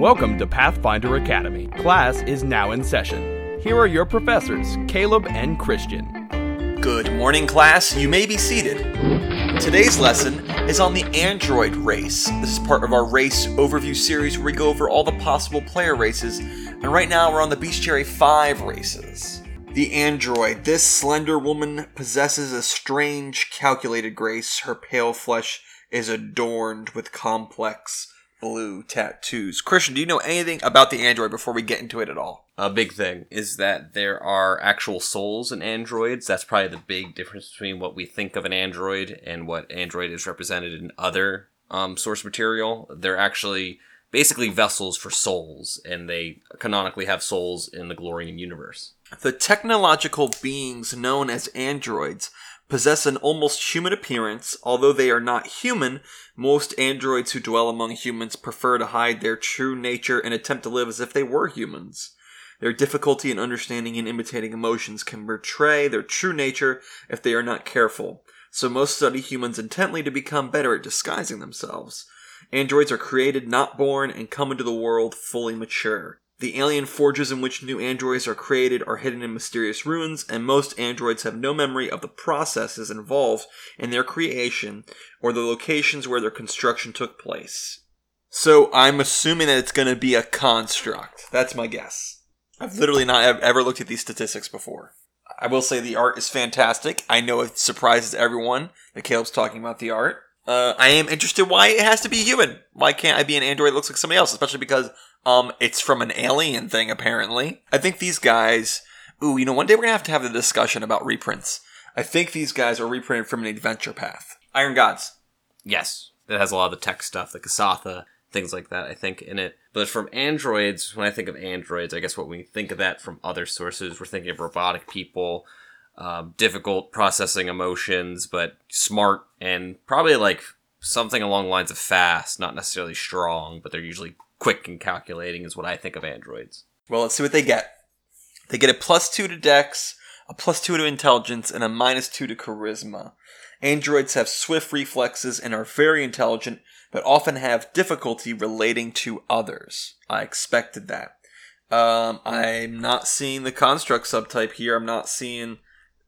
Welcome to Pathfinder Academy. Class is now in session. Here are your professors, Caleb and Christian. Good morning, class. You may be seated. Today's lesson is on the android race. This is part of our race overview series where we go over all the possible player races, and right now we're on the Bestiary 5 races. The android. This slender woman possesses a strange, calculated grace. Her pale flesh is adorned with complex blue tattoos. Christian, do you know anything about the android before we get into it at all? A big thing is that there are actual souls in androids. That's probably the big difference between what we think of an android and what android is represented in other um, source material. They're actually basically vessels for souls, and they canonically have souls in the Golarion universe. The technological beings known as androids possess an almost human appearance. Although they are not human, most androids who dwell among humans prefer to hide their true nature and attempt to live as if they were humans. Their difficulty in understanding and imitating emotions can betray their true nature if they are not careful. So most study humans intently to become better at disguising themselves. Androids are created, not born, and come into the world fully mature. The alien forges in which new androids are created are hidden in mysterious ruins, and most androids have no memory of the processes involved in their creation or the locations where their construction took place. So I'm assuming that it's going to be a construct. That's my guess. I've literally not ever looked at these statistics before. I will say the art is fantastic. I know it surprises everyone that Caleb's talking about the art. Uh, I am interested why it has to be human. Why can't I be an android that looks like somebody else? Especially because um, it's from an alien thing, apparently. I think these guys. Ooh, you know, one day we're gonna have to have the discussion about reprints. I think these guys are reprinted from an adventure path. Iron Gods. Yes, it has a lot of the tech stuff, the Kasatha, things like that, I think, in it. But from androids, when I think of androids, I guess what we think of that from other sources, we're thinking of robotic people, um, difficult processing emotions, but smart and probably like something along lines of fast, not necessarily strong, but they're usually quick and calculating, is what I think of androids. Well, let's see what they get. They get a plus two to dex, a plus two to intelligence, and a minus two to charisma. Androids have swift reflexes and are very intelligent, but often have difficulty relating to others. I expected that. Um, I'm not seeing the construct subtype here. I'm not seeing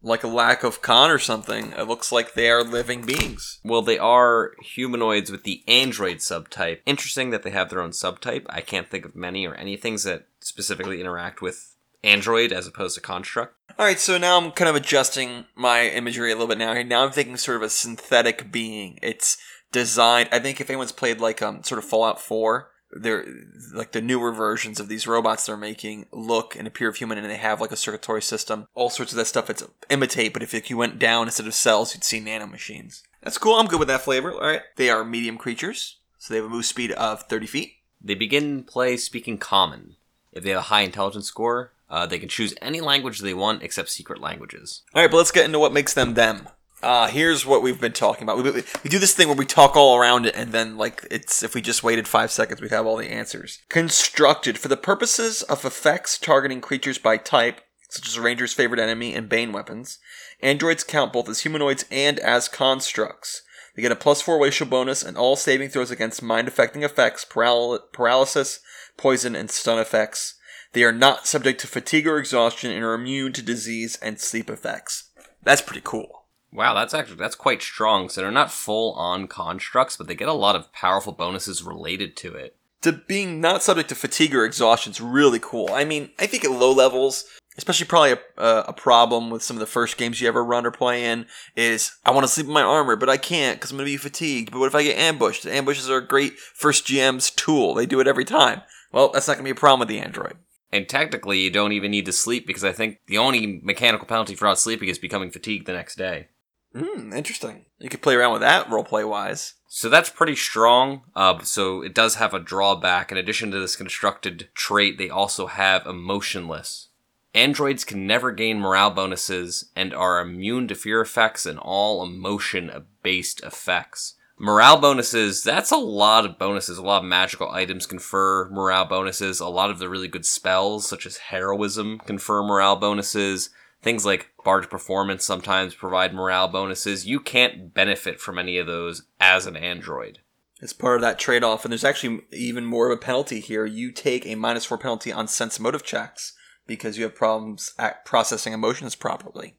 like a lack of con or something. It looks like they are living beings. Well, they are humanoids with the android subtype. Interesting that they have their own subtype. I can't think of many or any things that specifically interact with android as opposed to construct. All right, so now I'm kind of adjusting my imagery a little bit now. Now I'm thinking sort of a synthetic being. It's designed. I think if anyone's played like um sort of Fallout 4, they're like the newer versions of these robots they're making look and appear human and they have like a circulatory system. All sorts of that stuff it's imitate but if you went down instead of cells you'd see nanomachines that's cool. I'm good with that flavor. All right. They are medium creatures so they have a move speed of 30 feet. They begin play speaking common. If they have a high intelligence score uh, they can choose any language they want except secret languages. All right but let's get into what makes them them uh, here's what we've been talking about. We, we do this thing where we talk all around it, and then, like, it's if we just waited five seconds, we'd have all the answers. Constructed for the purposes of effects targeting creatures by type, such as a ranger's favorite enemy and bane weapons. Androids count both as humanoids and as constructs. They get a plus four racial bonus and all saving throws against mind affecting effects, paral- paralysis, poison, and stun effects. They are not subject to fatigue or exhaustion and are immune to disease and sleep effects. That's pretty cool. Wow, that's actually that's quite strong. So they're not full on constructs, but they get a lot of powerful bonuses related to it. To being not subject to fatigue or exhaustion is really cool. I mean, I think at low levels, especially probably a, uh, a problem with some of the first games you ever run or play in is I want to sleep in my armor, but I can't because I'm going to be fatigued. But what if I get ambushed? Ambushes are a great first GM's tool. They do it every time. Well, that's not going to be a problem with the android. And technically, you don't even need to sleep because I think the only mechanical penalty for not sleeping is becoming fatigued the next day. Hmm, interesting. You could play around with that roleplay wise. So that's pretty strong. Uh, so it does have a drawback. In addition to this constructed trait, they also have emotionless. Androids can never gain morale bonuses and are immune to fear effects and all emotion based effects. Morale bonuses, that's a lot of bonuses. A lot of magical items confer morale bonuses. A lot of the really good spells, such as heroism, confer morale bonuses. Things like bardic Performance sometimes provide morale bonuses. You can't benefit from any of those as an android. It's part of that trade off, and there's actually even more of a penalty here. You take a minus four penalty on sense motive checks because you have problems at processing emotions properly.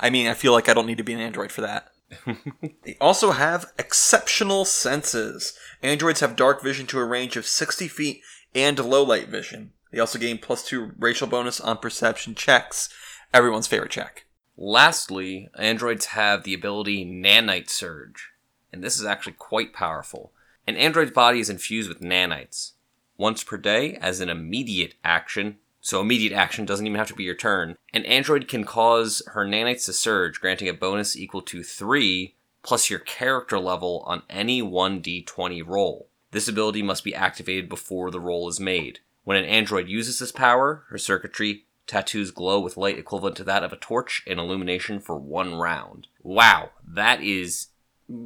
I mean, I feel like I don't need to be an android for that. they also have exceptional senses. Androids have dark vision to a range of 60 feet and low light vision. They also gain plus two racial bonus on perception checks. Everyone's favorite check. Lastly, androids have the ability Nanite Surge, and this is actually quite powerful. An android's body is infused with nanites. Once per day, as an immediate action, so immediate action doesn't even have to be your turn, an android can cause her nanites to surge, granting a bonus equal to 3 plus your character level on any 1d20 roll. This ability must be activated before the roll is made. When an android uses this power, her circuitry tattoos glow with light equivalent to that of a torch and illumination for one round. Wow, that is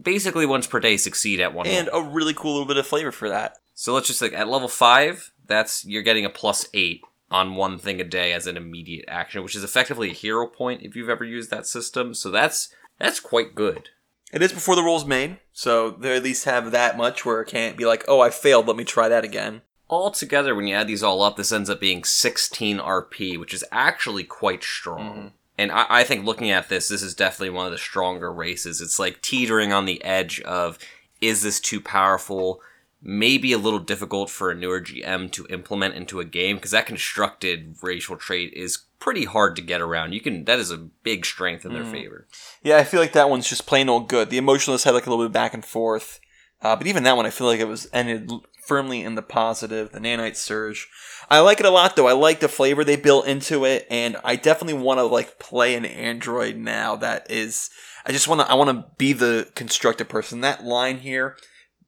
basically once per day succeed at one And roll. a really cool little bit of flavor for that. So let's just like at level five, that's you're getting a plus eight on one thing a day as an immediate action, which is effectively a hero point if you've ever used that system. So that's that's quite good. It is before the roll's made, so they at least have that much where it can't be like, oh, I failed, let me try that again. Altogether, when you add these all up, this ends up being 16 RP, which is actually quite strong. And I, I think looking at this, this is definitely one of the stronger races. It's like teetering on the edge of is this too powerful? Maybe a little difficult for a newer GM to implement into a game because that constructed racial trait is pretty hard to get around. You can that is a big strength in their favor. Yeah, I feel like that one's just plain old good. The emotionless had like a little bit back and forth, uh, but even that one, I feel like it was ended firmly in the positive. The nanite surge, I like it a lot though. I like the flavor they built into it, and I definitely want to like play an android now. That is, I just want to. I want to be the constructed person. That line here,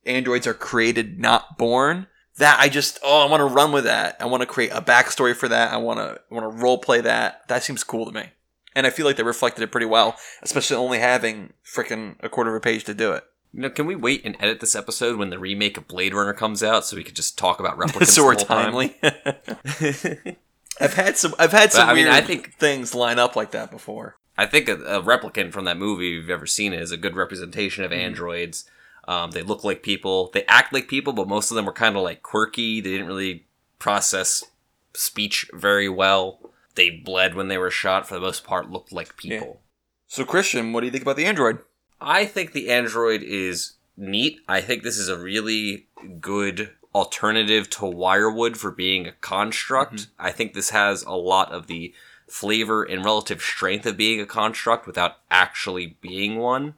androids are created, not born. That I just oh I want to run with that. I want to create a backstory for that. I want to want to role play that. That seems cool to me. And I feel like they reflected it pretty well, especially only having freaking a quarter of a page to do it. You know, can we wait and edit this episode when the remake of Blade Runner comes out so we could just talk about replicants? so we're the whole time? timely. I've had some I've had some I mean, I think- things line up like that before. I think a, a replicant from that movie, if you've ever seen it, is a good representation of androids. Um, they look like people, they act like people, but most of them were kind of like quirky. They didn't really process speech very well. They bled when they were shot. For the most part, looked like people. So Christian, what do you think about the android? I think the Android is neat. I think this is a really good alternative to Wyrwood for being a construct. Mm-hmm. I think this has a lot of the flavor and relative strength of being a construct without actually being one.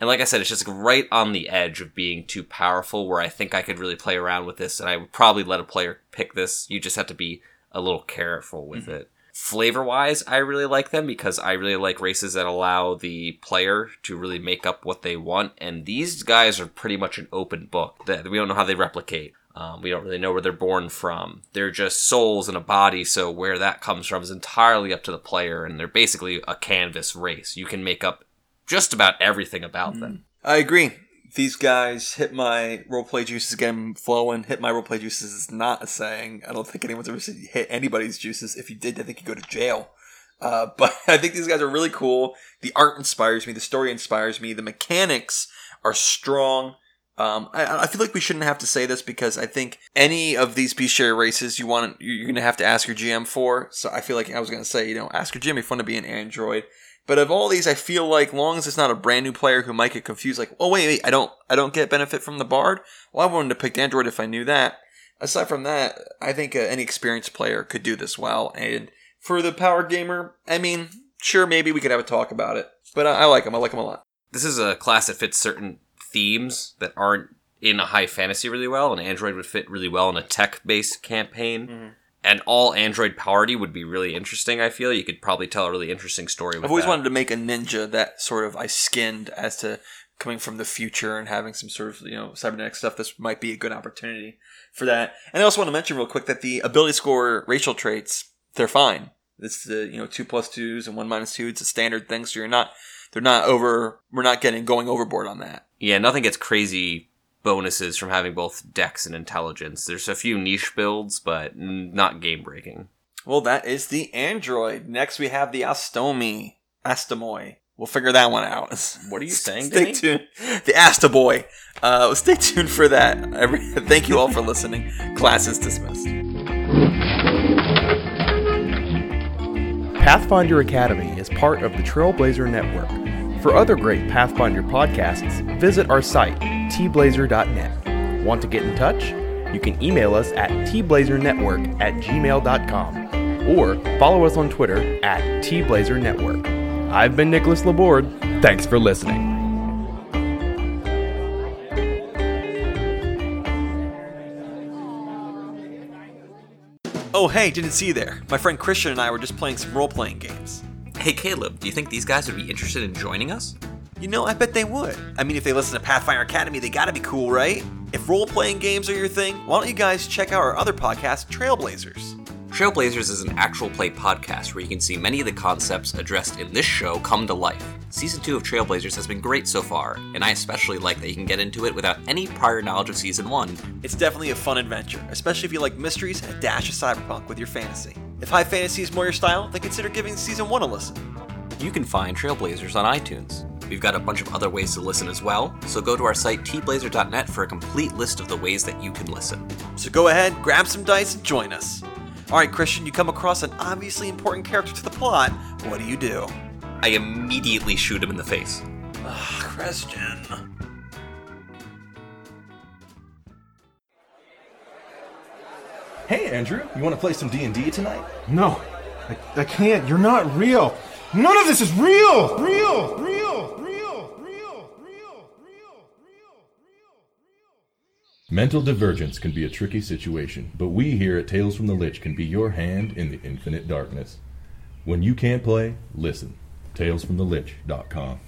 And like I said, it's just right on the edge of being too powerful where I think I could really play around with this and I would probably let a player pick this. You just have to be a little careful with mm-hmm. it. Flavor wise, I really like them because I really like races that allow the player to really make up what they want. And these guys are pretty much an open book. That we don't know how they replicate. Um, we don't really know where they're born from. They're just souls in a body, so where that comes from is entirely up to the player. And they're basically a canvas race. You can make up just about everything about them. I agree. These guys hit my roleplay juices, them flowing. Hit my roleplay juices is not a saying. I don't think anyone's ever said hit anybody's juices. If you did, I think you go to jail. Uh, but I think these guys are really cool. The art inspires me. The story inspires me. The mechanics are strong. Um, I, I feel like we shouldn't have to say this because I think any of these bestiary races you want, you're to have to ask your GM for. So I feel like I was to say, you know, ask your GM if you want to be an android. But of all these, I feel like long as it's not a brand new player who might get confused, like, oh wait, wait, I don't, I don't get benefit from the bard. Well, I wouldn't have picked Android if I knew that. Aside from that, I think uh, any experienced player could do this well. And for the power gamer, I mean, sure, maybe we could have a talk about it. But I, I like them. I like them a lot. This is a class that fits certain themes that aren't in a high fantasy really well, and Android would fit really well in a tech based campaign. And all Android party would be really interesting, I feel. You could probably tell a really interesting story with I've always that. wanted to make a ninja that sort of I skinned as to coming from the future and having some sort of you know cybernetic stuff. This might be a good opportunity for that. And I also want to mention real quick that the ability score racial traits they're fine. It's the you know two plus twos and one minus two. It's a standard thing, so you're not they're not over. We're not getting going overboard on that. Yeah, nothing gets crazy bonuses from having both dex and intelligence. There's a few niche builds, but not game breaking. Well, that is the android. Next, we have the Astomi. Astomoi. We'll figure that one out. What are you saying, Stay Denny? tuned. The Asta Boy. Uh, stay tuned for that. Thank you all for listening. Class is dismissed. Pathfinder Academy is part of the Trailblazer Network. For other great Pathfinder podcasts, visit our site, tblazer.net. Want to get in touch? You can email us at tblazernetwork at gmail.com or follow us on Twitter at tblazernetwork. I've been Nicholas Laborde. Thanks for listening. Oh, hey, didn't see you there. My friend Christian and I were just playing some role playing games. Hey, Caleb, do you think these guys would be interested in joining us? You know, I bet they would. I mean, if they listen to Pathfinder Academy, they gotta be cool, right? If role playing games are your thing, why don't you guys check out our other podcast, Trailblazers? Trailblazers is an actual play podcast where you can see many of the concepts addressed in this show come to life. Season 2 of Trailblazers has been great so far, and I especially like that you can get into it without any prior knowledge of Season 1. It's definitely a fun adventure, especially if you like mysteries and a dash of cyberpunk with your fantasy. If high fantasy is more your style, then consider giving season 1 a listen. You can find Trailblazers on iTunes. We've got a bunch of other ways to listen as well, so go to our site tblazer.net for a complete list of the ways that you can listen. So go ahead, grab some dice, and join us. Alright, Christian, you come across an obviously important character to the plot. What do you do? I immediately shoot him in the face. Ah, Christian. Hey, Andrew, you want to play some D&D tonight? No, I, I can't. You're not real. None of this is real. Real. Real. Real. Real. Real. Real. Real. Mental divergence can be a tricky situation, but we here at Tales from the Lich can be your hand in the infinite darkness. When you can't play, listen. TalesFromTheLich.com.